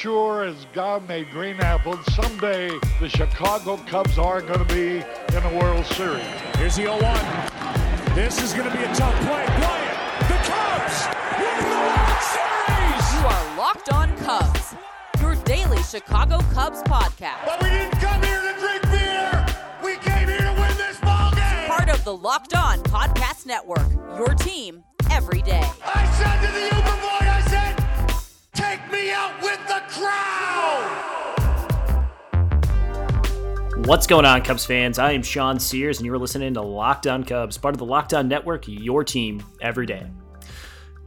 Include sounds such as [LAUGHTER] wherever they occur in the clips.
sure as God made green apples, someday the Chicago Cubs are going to be in a World Series. Here's the 0 1. This is going to be a tough play. Bryant, the Cubs win the World Series! You are Locked On Cubs, your daily Chicago Cubs podcast. But we didn't come here to drink beer! We came here to win this ball game! Part of the Locked On Podcast Network, your team every day. I said to the Uber boy, I said, me out with the crowd! What's going on, Cubs fans? I am Sean Sears, and you're listening to Locked On Cubs, part of the Locked On Network, your team every day.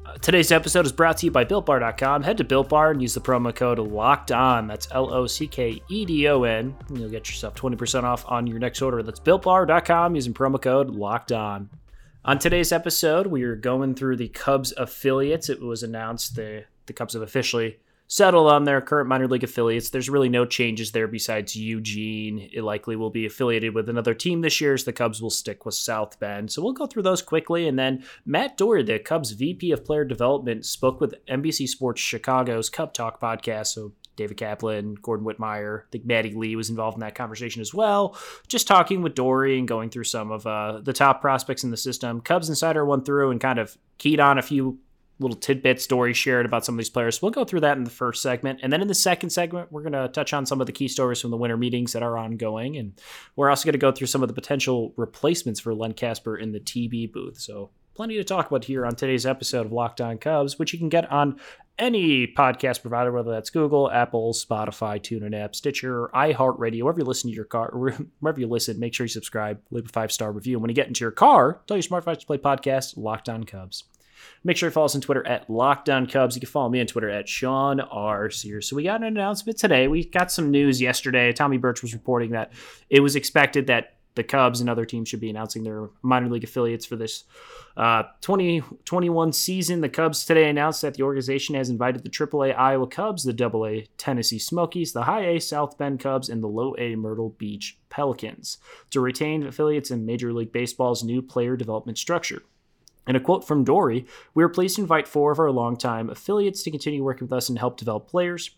Uh, today's episode is brought to you by BuiltBar.com. Head to Built Bar and use the promo code Locked On. That's L O C K E D O N, you'll get yourself 20% off on your next order. That's BuiltBar.com using promo code Locked On. On today's episode, we are going through the Cubs affiliates. It was announced the the Cubs have officially settled on their current minor league affiliates. There's really no changes there besides Eugene. It likely will be affiliated with another team this year, as the Cubs will stick with South Bend. So we'll go through those quickly. And then Matt Dorey, the Cubs VP of Player Development, spoke with NBC Sports Chicago's Cub Talk podcast. So David Kaplan, Gordon Wittenmyer, I think Maddie Lee was involved in that conversation as well. Just talking with Dorey and going through some of uh, the top prospects in the system. Cubs Insider went through and kind of keyed on a few little tidbits Dorey shared about some of these players. We'll go through that in the first segment. And then in the second segment, we're going to touch on some of the key stories from the winter meetings that are ongoing. And we're also going to go through some of the potential replacements for Len Kasper in the TB booth. So plenty to talk about here on today's episode of Locked On Cubs, which you can get on any podcast provider, whether that's Google, Apple, Spotify, TuneIn app, Stitcher, iHeartRadio, wherever you listen to your car, [LAUGHS] wherever you listen, make sure you subscribe, leave a five star review. And when you get into your car, tell your smart device to play podcast Locked On Cubs. Make sure you follow us on Twitter at Locked On Cubs. You can follow me on Twitter at Sean R. Sears. So we got an announcement today. We got some news yesterday. Tommy Birch was reporting that it was expected that the Cubs and other teams should be announcing their minor league affiliates for this uh, 2021 season. The Cubs today announced that the organization has invited the AAA Iowa Cubs, the AA Tennessee Smokies, the High A South Bend Cubs, and the Low A Myrtle Beach Pelicans to retain affiliates in Major League Baseball's new player development structure. In a quote from Dorey we are pleased to invite four of our longtime affiliates to continue working with us and help develop players.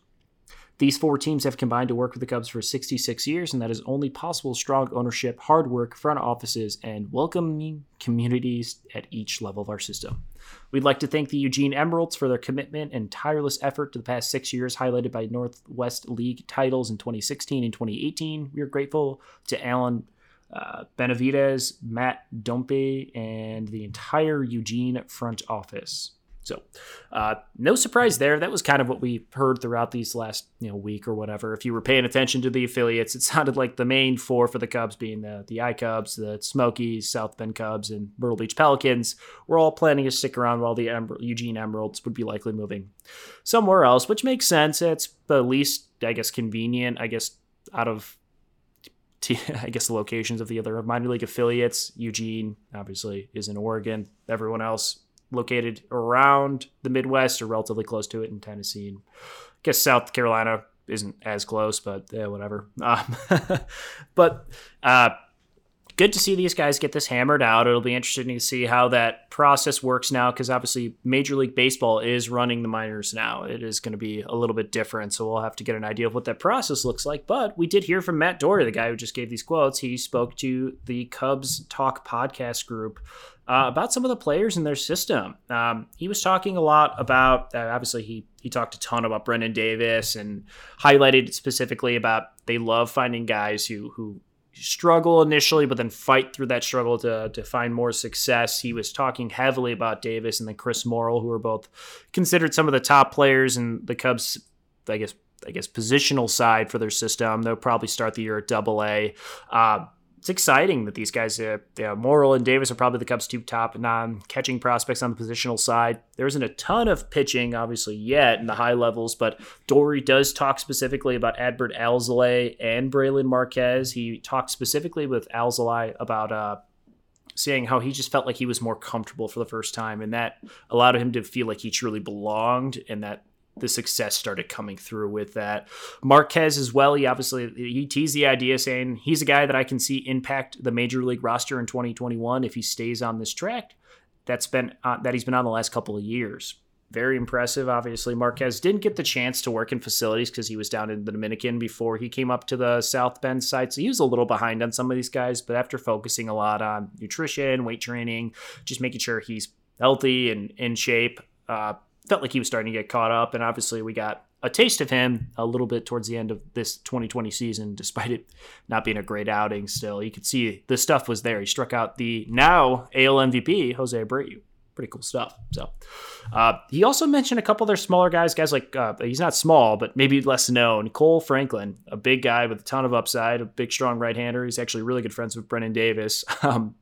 These four teams have combined to work with the Cubs for 66 years, and that is only possible strong ownership, hard work, front offices, and welcoming communities at each level of our system. We'd like to thank the Eugene Emeralds for their commitment and tireless effort to the past six years, highlighted by Northwest League titles in 2016 and 2018. We are grateful to Alan uh, Benavides, Matt Dompe, and the entire Eugene front office. So, uh, no surprise there. That was kind of what we heard throughout these last you know week or whatever. If you were paying attention to the affiliates, it [LAUGHS] sounded like the main four for the Cubs being the the I Cubs, the Smokies, South Bend Cubs, and Myrtle Beach Pelicans. We're all planning to stick around while the Emer- Eugene Emeralds would be likely moving somewhere else, which makes sense. It's the least, I guess, convenient. I guess out of [LAUGHS] I guess the locations of the other minor league affiliates. Eugene obviously is in Oregon. Everyone else located around the Midwest or relatively close to it in Tennessee. And I guess South Carolina isn't as close, but yeah, whatever. Um, [LAUGHS] but uh, good to see these guys get this hammered out. It'll be interesting to see how that process works now because obviously Major League Baseball is running the minors now. It is going to be a little bit different, so we'll have to get an idea of what that process looks like. But we did hear from Matt Dorey, the guy who just gave these quotes. He spoke to the Cubs Talk podcast group. Uh, about some of the players in their system. Um, he was talking a lot about, uh, obviously, he, he talked a ton about Brennen Davis and highlighted specifically about they love finding guys who, who struggle initially, but then fight through that struggle to, to find more success. He was talking heavily about Davis and then Chris Morel, who are both considered some of the top players in the Cubs, I guess, I guess positional side for their system. They'll probably start the year at Double A. Uh, it's exciting that these guys, uh, yeah, Morel and Davis are probably the Cubs' two top non-catching prospects on the positional side. There isn't a ton of pitching, obviously, yet in the high levels, but Dorey does talk specifically about Adbert Alzolay and Brailyn Marquez. He talked specifically with Alzolay about uh, how he just felt like he was more comfortable for the first time, and that allowed him to feel like he truly belonged, and that the success started coming through with that. Marquez as well. He obviously he teased the idea saying he's a guy that I can see impact the major league roster in 2021 if he stays on this track. That's been uh, that he's been on the last couple of years. very impressive. Obviously, Marquez didn't get the chance to work in facilities because he was down in the Dominican before he came up to the South Bend site. So he was a little behind on some of these guys. But after focusing a lot on nutrition, weight training, just making sure he's healthy and in shape, uh, felt like he was starting to get caught up. And obviously, we got a taste of him a little bit towards the end of this 2020 season, despite it not being a great outing. Still, you could see the stuff was there. He struck out the now AL MVP Jose Abreu pretty cool stuff. So uh, he also mentioned a couple of their smaller guys, guys like uh, he's not small, but maybe less known. Kohl Franklin, a big guy with a ton of upside, a big strong right hander. He's actually really good friends with Brennen Davis. [LAUGHS] Um,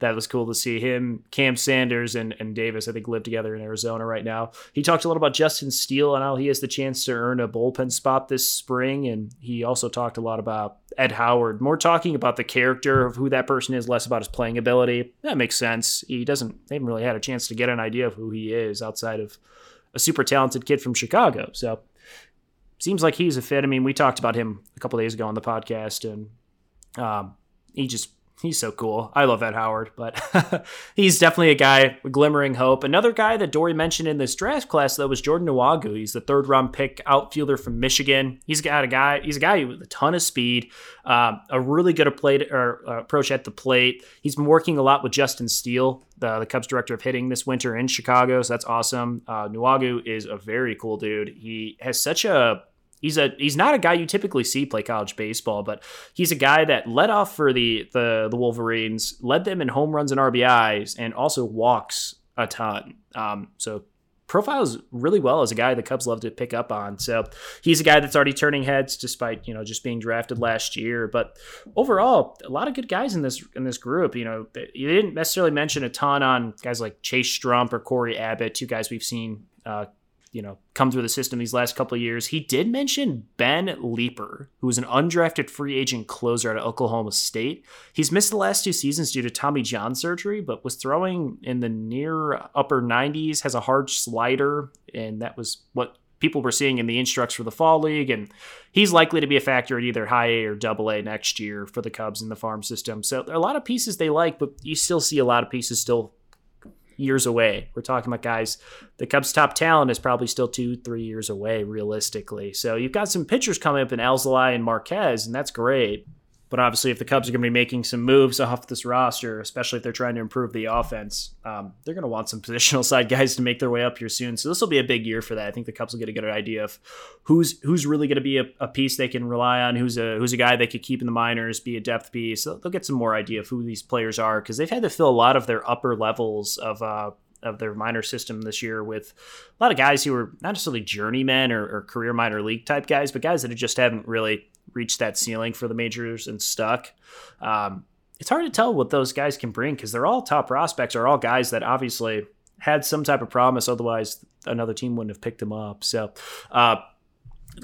that was cool to see him. Cam Sanders and, and Davis, I think, live together in Arizona right now. He talked a little about Justin Steele and how he has the chance to earn a bullpen spot this spring. And he also talked a lot about Ed Howard, more talking about the character of who that person is, less about his playing ability. That makes sense. He doesn't, they haven't really had a chance to get an idea of who he is outside of a super talented kid from Chicago. So seems like he's a fit. I mean, we talked about him a couple days ago on the podcast, and um, he just he's so cool. I love Ed Howard, but [LAUGHS] he's definitely a guy with glimmering hope. Another guy that Dorey mentioned in this draft class though was Jordan Nwogu. He's the third round pick outfielder from Michigan. He's got a guy. He's a guy with a ton of speed, um, a really good uh, approach at the plate. He's been working a lot with Justin Steele, the, the Cubs director of hitting this winter in Chicago. So that's awesome. Uh, Nwogu is a very cool dude. He has such a He's a he's not a guy you typically see play college baseball, but he's a guy that led off for the the the Wolverines, led them in home runs and RBIs, and also walks a ton. Um, so profiles really well as a guy the Cubs love to pick up on. So he's a guy that's already turning heads despite, you know, just being drafted last year. But overall, a lot of good guys in this in this group. You know, you didn't necessarily mention a ton on guys like Chase Strump or Cory Abbott, two guys we've seen uh, you know come through the system these last couple of years. He did mention Ben Leeper, who was an undrafted free agent closer at Oklahoma State. He's missed the last two seasons due to Tommy John surgery, but was throwing in the near upper 90s. Has a hard slider, and that was what people were seeing in the instructs for the fall league and he's likely to be a factor at either high A or double A next year for the Cubs in the farm system. So there are a lot of pieces they like, but you still see a lot of pieces still years away. We're talking about guys, the Cubs' top talent is probably still two, three years away, realistically. So you've got some pitchers coming up in Alzolay and Marquez, and that's great. But obviously, if the Cubs are going to be making some moves off this roster, especially if they're trying to improve the offense, um, they're going to want some [LAUGHS] positional side guys to make their way up here soon. So this will be a big year for that. I think the Cubs will get a good idea of who's who's really going to be a, a, piece they can rely on, who's a who's a guy they could keep in the minors, be a depth piece. So they'll get some more idea of who these players are because they've had to fill a lot of their upper levels of uh, of their minor system this year with a lot of guys who were not necessarily journeymen or, or, career minor league type guys, but guys that just haven't really reached that ceiling for the majors and stuck. Um, it's hard to tell what those guys can bring because they're all top prospects, are all guys that obviously had some type of promise. Otherwise, another team wouldn't have picked them up. So, uh,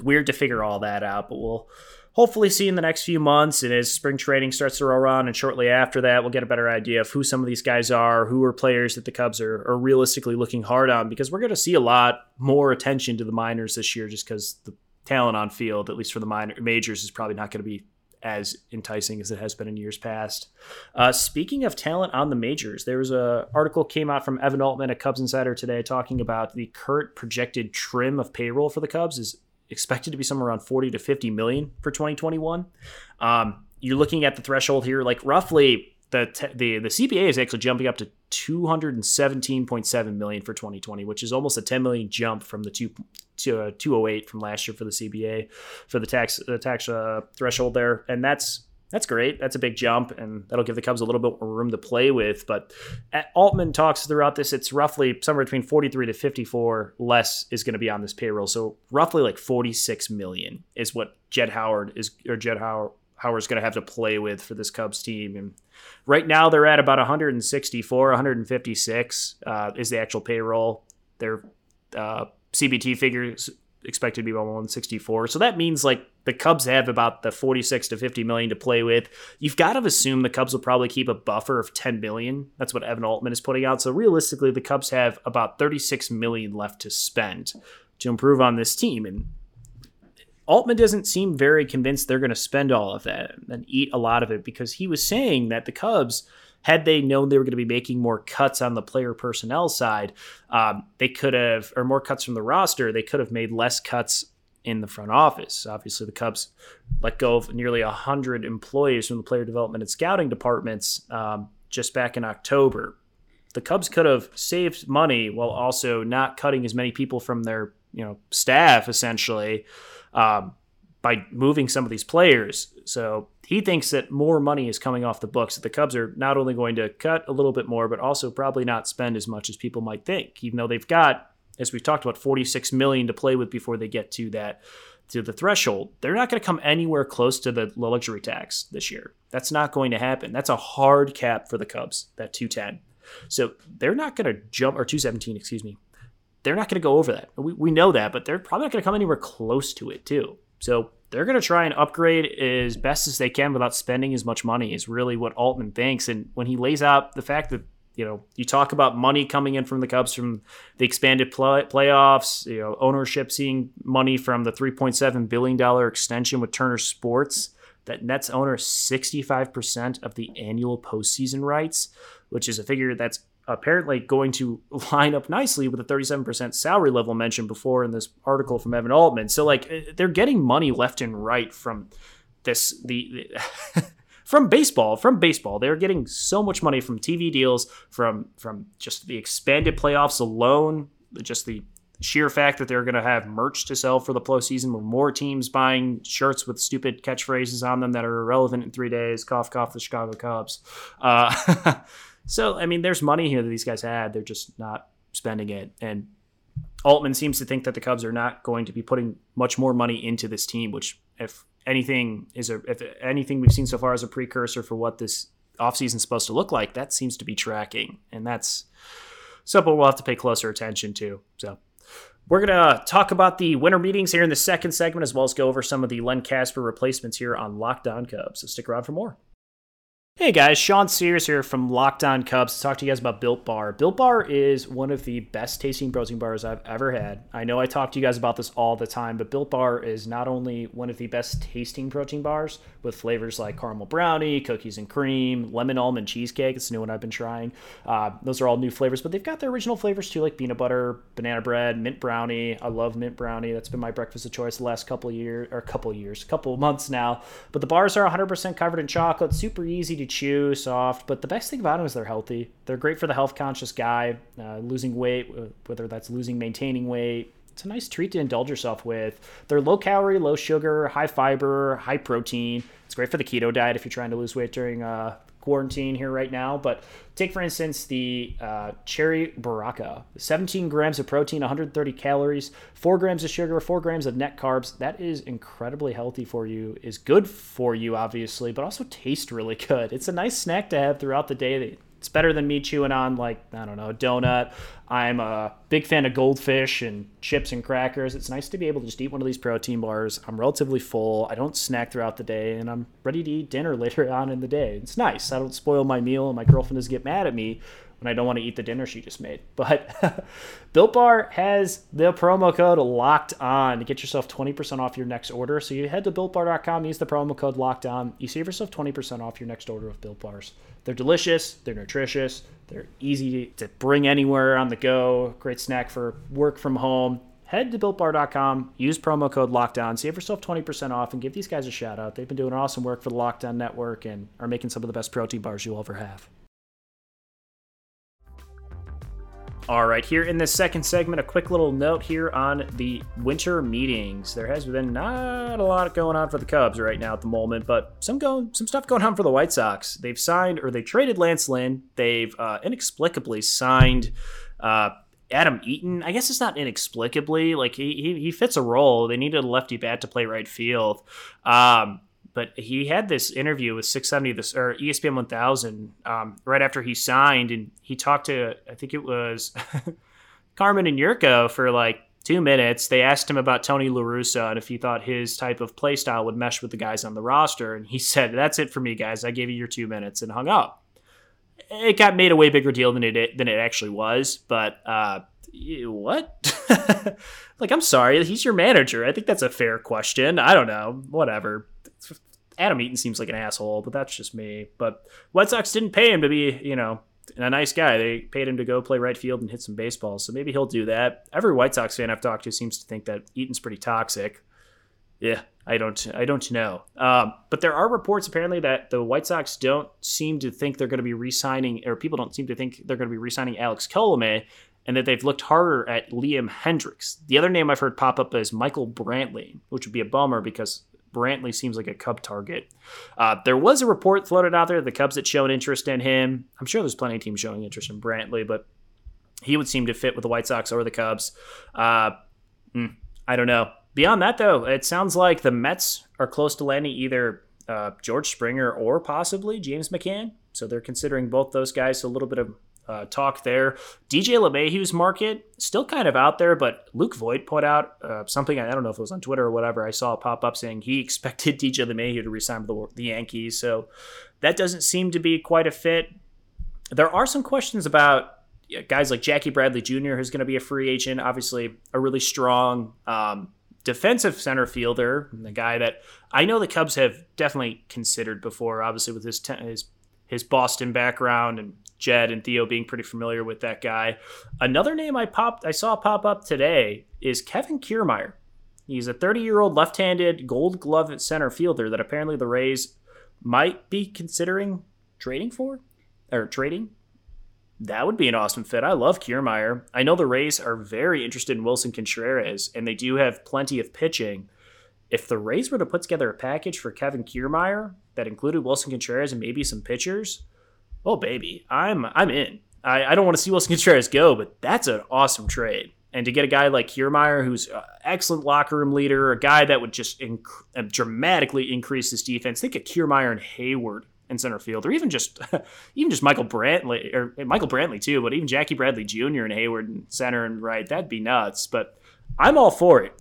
weird to figure all that out, but we'll hopefully see in the next few months. And as spring training starts to roll on, and shortly after that, we'll get a better idea of who some of these guys are, who are players that the Cubs are, are realistically looking hard on, because we're going to see a lot more attention to the minors this year just because the talent on field, at least for the minor majors, is probably not going to be as enticing as it has been in years past. Uh, speaking of talent on the majors, there was a article came out from Evan Altman at Cubs Insider today talking about the current projected trim of payroll for the Cubs is expected to be somewhere around 40 to 50 million for 2021. Um, you're looking at the threshold here, like roughly the the the CBT is actually jumping up to 217.7 million for 2020, which is almost a 10 million jump from the two to uh, 208 from last year for the CBT for the tax the tax uh, threshold there, and that's that's great. That's a big jump, and that'll give the Cubs a little bit more room to play with. But Altman talks throughout this, it's roughly somewhere between 43 to 54 less is going to be on this payroll. So roughly like 46 million is what Jed Howard is, or Jed Hoyer Hoyer's going to have to play with for this Cubs team. And right now they're at about 164, 156 uh, is the actual payroll. Their uh, CBT figures expected to be about 164. So that means like the Cubs have about the 46 to 50 million to play with. You've got to assume the Cubs will probably keep a buffer of 10 million. That's what Evan Altman is putting out. So realistically, the Cubs have about 36 million left to spend to improve on this team. And Altman doesn't seem very convinced they're going to spend all of that and eat a lot of it because he was saying that the Cubs had they known they were going to be making more cuts on the player personnel side, um, they could have, or more cuts from the roster, they could have made less cuts in the front office. Obviously, the Cubs let go of nearly 100 employees from the player development and scouting departments um, just back in October. The Cubs could have saved money while also not cutting as many people from their you know staff essentially um, by moving some of these players. So he thinks that more money is coming off the books. That the Cubs are not only going to cut a little bit more, but also probably not spend as much as people might think, even though they've got as we've talked about, 46 million to play with before they get to that to the threshold. They're not going to come anywhere close to the luxury tax this year. That's not going to happen. That's a hard cap for the Cubs, that 210. So they're not going to jump or 217, excuse me. They're not going to go over that. We, we know that, but they're probably not going to come anywhere close to it too. So they're going to try and upgrade as best as they can without spending as much money is really what Altman thinks. And when he lays out the fact that you know, you talk about money coming in from the Cubs from the expanded play- playoffs, you know, ownership seeing money from the $3.7 billion extension with Turner Sports that nets owner 65% of the annual postseason rights, which is a figure that's apparently going to [LAUGHS] line up nicely with the 37% salary level mentioned before in this article from Evan Altman. So, like, they're getting money left and right from this, the, the [LAUGHS] from baseball, from baseball. They're getting so much money from TV deals, from from just the expanded playoffs alone, just the sheer fact that they're going to have merch to sell for the postseason with more teams buying shirts with stupid catchphrases on them that are irrelevant in three days. Cough, cough, the Chicago Cubs. Uh, [LAUGHS] so, I mean, there's money here that these guys had. They're just not spending it. And Altman seems to think that the Cubs are not going to be putting much more money into this team, which, if anything is a if anything we've seen so far as a precursor for what this offseason is supposed to look like, that seems to be tracking. And that's something we'll have to pay closer attention to. So we're going to talk about the winter meetings here in the second segment, as well as go over some of the Len Kasper replacements here on Locked On Cubs. So stick around for more. Hey guys, Sean Sears here from Locked On Cubs to talk to you guys about Built Bar. Built Bar is one of the best tasting protein bars I've ever had. I know I talk to you guys about this all the time, but Built Bar is not only one of the best tasting protein bars with flavors like caramel brownie, cookies and cream, lemon almond cheesecake. It's a new one I've been trying. Uh, those are all new flavors, but they've got their original flavors too, like peanut butter, banana bread, mint brownie. I love mint brownie. That's been my breakfast of choice the last couple years, or couple years, couple months now. But the bars are 100% covered in chocolate, super easy to chew, soft. But the best thing about them is they're healthy. They're great for the health conscious guy, uh, losing weight, whether that's losing, maintaining weight. It's a nice treat to indulge yourself with. They're low calorie, low sugar, high fiber, high protein. It's great for the keto diet if you're trying to lose weight during uh, quarantine here right now. But take, for instance, the uh, cherry baraka 17 grams of protein, 130 calories, 4 grams of sugar, 4 grams of net carbs. That is incredibly healthy for you, is good for you, obviously, but also tastes really [LAUGHS] good. It's a nice snack to have throughout the day. It's better than me chewing on like I don't know a donut. I'm a big fan of goldfish and chips and crackers. It's nice to be able to just eat one of these protein bars. I'm relatively full. I don't snack throughout the day, and I'm ready to eat dinner [LAUGHS] later on in the day. It's nice. I don't spoil my meal, and my girlfriend doesn't get mad at me when I don't want to eat the dinner she just made. [LAUGHS] But [LAUGHS] Built Bar has the promo code locked on to get yourself 20% off your next order. So you head to builtbar.com, use the promo code locked on. You save yourself 20% off your next order of Built Bars. They're delicious, they're nutritious, they're easy to bring anywhere on the go. Great snack for work from home. Head to builtbar.com, use promo code locked on, save yourself 20% off, and give these guys a shout out. They've been doing awesome work for the Locked On Network and are making some of the best protein bars you'll ever have. All right, here in this second segment, a quick little note here on the winter meetings. There has been not a lot going on for the Cubs right now at the moment, but some going, some stuff going on for the White Sox. They've signed or they traded Lance Lynn. They've uh, inexplicably signed uh, Adam Eaton. I guess it's not inexplicably like he, he, he fits a role. They needed a lefty bat to play right field. Um, but he had this interview with 670 this or ESPN 1000 um, right after he signed, and he talked to I think it was [LAUGHS] Carmen and Jurko for like two minutes. They asked him about Tony La Russa and if he thought his type of play style would mesh with the guys on the roster, and he [LAUGHS] said, "That's it for me, guys. I gave you your two minutes," and hung up. It got made a way bigger deal than it than it actually was, but. Uh, what? [LAUGHS] like, I'm sorry, he's your manager. I think that's a fair question. I don't know. Whatever Adam Eaton seems like an asshole, but that's just me. But White Sox didn't pay him to be, you know, a nice guy. They paid him to go play right field and hit some baseballs. So maybe he'll do that. Every White Sox fan I've talked to seems to think that Eaton's pretty toxic. Yeah, I don't, I don't know. Um, but there are reports apparently that the White Sox don't seem to think they're going to be re-signing, or people don't seem to think they're going to be re-signing Alex Colomé, and that they've looked harder at Liam Hendriks. The other name I've heard pop up is Michael Brantley, which would be a bummer because Brantley seems like a Cub target. Uh, there was a report floated out there the Cubs had shown interest in him. I'm sure there's plenty of teams showing interest in Brantley, but he would seem to fit with the White Sox or the Cubs. Uh, mm, I don't know. Beyond that, though, it sounds like the Mets are close to landing either uh, George Springer or possibly James McCann. So they're considering both those guys. So a little bit of uh, talk there. DJ LeMahieu's market still kind of out there, but Luke Voit put out uh, something. I don't know if it was on Twitter or whatever. I saw a pop up saying he [LAUGHS] expected DJ LeMahieu to resign with the, the Yankees. So that doesn't seem to be quite a fit. There are some questions about guys like Jackie Bradley Jr., who's going to be a free agent. Obviously, a really strong um, defensive center fielder, the guy that I know the Cubs have definitely considered before. Obviously, with his his his Boston background and Jed and Theo being pretty familiar with that guy. Another name I popped I saw pop up today is Kevin Kiermaier. He's a 30 year old left handed gold glove center fielder that apparently the Rays might be considering trading for or trading. That would be an awesome fit. I love Kiermaier. I know the Rays are very interested in Willson Contreras, and they do have plenty of pitching. If the Rays were to put together a package for Kevin Kiermaier that included Willson Contreras and maybe some pitchers, oh baby, I'm I'm in. I, I don't want to see Willson Contreras go, but that's an awesome trade. And to get a guy like Kiermaier, who's an excellent locker room leader, a guy that would just inc- uh, dramatically increase his defense. Think of Kiermaier and Heyward in center field, or even just [LAUGHS] even just Michael Brantley or Michael Brantley too, but even Jackie Bradley Jr. and Heyward in center and right, that'd be nuts. But I'm all for it.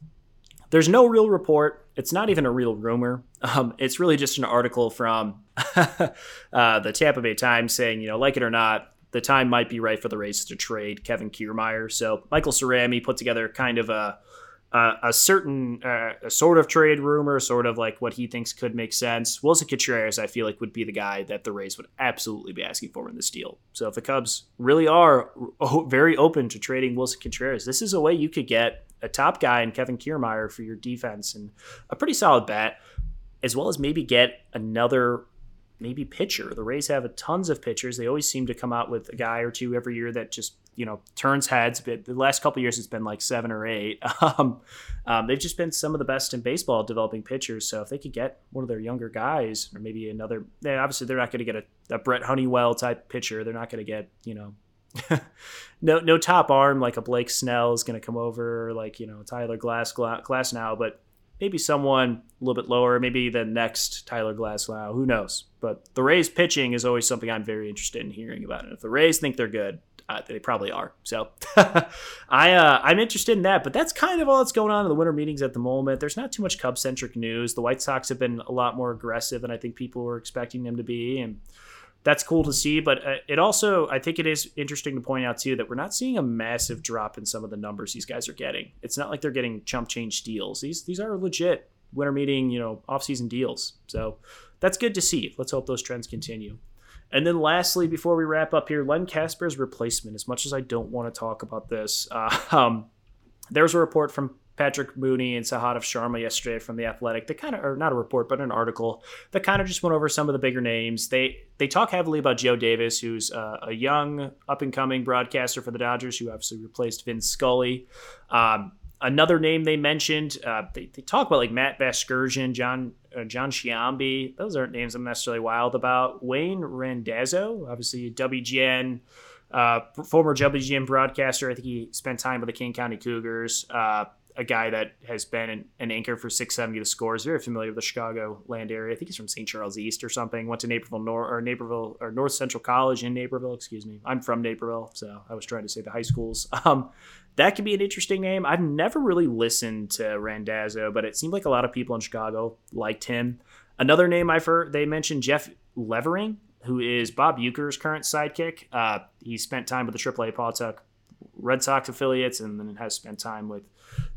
There's no real report. It's not even a real rumor. Um, it's really just an article from [LAUGHS] uh, the Tampa Bay Times saying, you know, like it or not, the time might be right for the Rays to trade Kevin Kiermaier. So Michael Cerami put together kind of a a, a certain uh, a sort of trade rumor, sort of like what he thinks could make sense. Willson Contreras, I feel like, would be the guy that the Rays would absolutely be asking for in this deal. So if the Cubs really are very open to trading Willson Contreras, this is a way you could get a top guy in Kevin Kiermaier for your defense and a pretty solid bat as well as maybe get another maybe pitcher. The Rays have tons of pitchers. They always seem to come out with a guy or two every year that just you know turns heads. But the last couple years, it's been like seven or eight. [LAUGHS] Um, um, they've just been some of the best in baseball developing pitchers. So if they could get one of their younger guys, or maybe another, they, obviously they're not going to get a, a Brent Honeywell type pitcher. They're not going to get you know. [LAUGHS] no, no top arm like a Blake Snell is going to come over, like you know Tyler Glass Glasnow, but maybe someone a little bit lower, maybe the next Tyler Glasnow. Who knows? But the Rays pitching is always something I'm very interested in hearing about. And if the Rays think they're good, uh, they probably are. So [LAUGHS] I uh, I'm interested in that. But that's kind of all that's going on in the winter meetings at the moment. There's not too much Cub centric news. The White Sox have been a lot more aggressive than I think people were expecting them to be, and that's cool to see. But uh, it also, I think it is interesting to point out too that we're not seeing a massive drop in some of the numbers these guys are getting. It's not like they're getting chump change deals. These these are legit winter meeting, you know, off season deals. So that's good to see. Let's hope those trends continue. And then lastly, before we wrap up here, Len Kasper's replacement. As much as I don't want to talk about this, uh, [LAUGHS] um, there's a report from Patrick Mooney and Sahadev Sharma yesterday from the Athletic. They kind of, or not a report, but an article that kind of just went over some of the bigger names. They they talk heavily about Joe Davis, who's uh, a young up and coming broadcaster for the Dodgers, who obviously replaced Vin Scully. Um, another name they mentioned, uh, they, they talk about like Matt Vasgersian, John uh, Jon Sciambi. Those aren't names I'm necessarily wild about. Wayne Randazzo, obviously WGN. Uh, former WGN broadcaster. I think he spent time with the Kane County Cougars. Uh, a guy that has been an, an anchor for 670 the Score. Is very familiar with the chicago land area i think he's from st charles east or something went to naperville north or naperville or north central college in naperville excuse me i'm from naperville so i was trying to say the high schools [LAUGHS] um, that could be an interesting name. I've never really listened to randazzo but it seemed like a lot of people in chicago liked him. Another name i've heard they mentioned jeff levering who is bob Uecker's current sidekick. Uh, he spent time with the aaa Pawtuck red sox affiliates and then has spent time with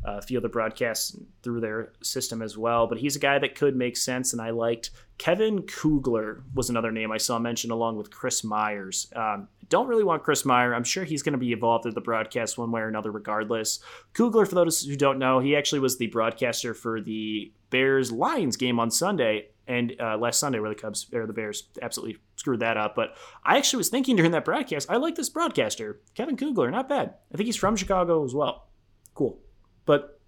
uh, a few other broadcasts through their system as well. But he's a guy that could make sense, and I liked Kevin Kugler was another name I saw mentioned along with Chris Myers. Um, don't really want Chris Meyer. I'm sure he's going to be involved in the broadcast one way or another, regardless. Kugler, for those who don't know, he actually was the broadcaster for the Bears Lions game on Sunday and uh, last Sunday where the Cubs or the Bears absolutely screwed that up. But I actually was thinking during that broadcast, I like this broadcaster, Kevin Kugler, not bad. I think he's from Chicago as well. But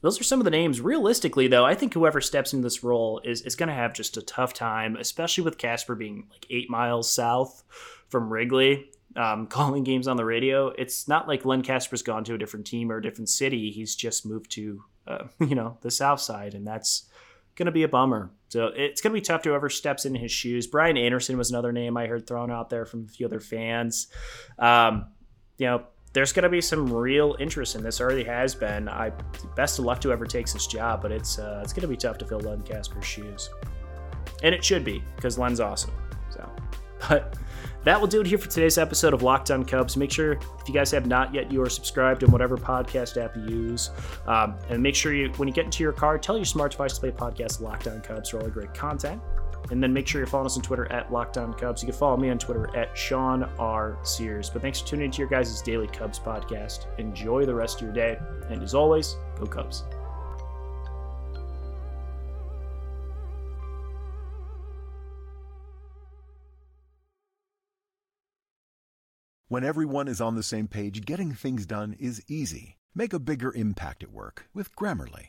those are some of the names. Realistically, though, I think whoever steps into this role is, is going to have just a tough time, especially with Kasper being like eight miles south from Wrigley, um, [LAUGHS] calling games on the radio. It's not like Len Kasper's gone to a different team or a different city. He's just moved to, uh, [LAUGHS] you know, the south side, and that's going to be a bummer. So it's going to be tough to whoever steps in his shoes. Brian Anderson was another name I heard thrown out there from a few other fans. Um, you know, there's going to be some real interest in this. Already has been. I best of luck to whoever takes this job, but it's uh, it's going to be tough to fill Len Kasper's shoes, and it should be because Len's awesome. So, [LAUGHS] but that will do it here for today's episode of Locked On Cubs. Make sure if you guys have not yet, you are subscribed in whatever podcast app you use, um, and make sure you when you get into your car, tell your smart device to play podcast Locked On Cubs for all the great content. And then make sure you're following us on Twitter at Locked On Cubs. You can follow me on Twitter at Sean R. Sears. But thanks for tuning into your guys' daily Cubs podcast. Enjoy the rest of your day. And as always, go Cubs. When everyone is on the same page, getting things done is easy. Make a bigger impact at work with Grammarly.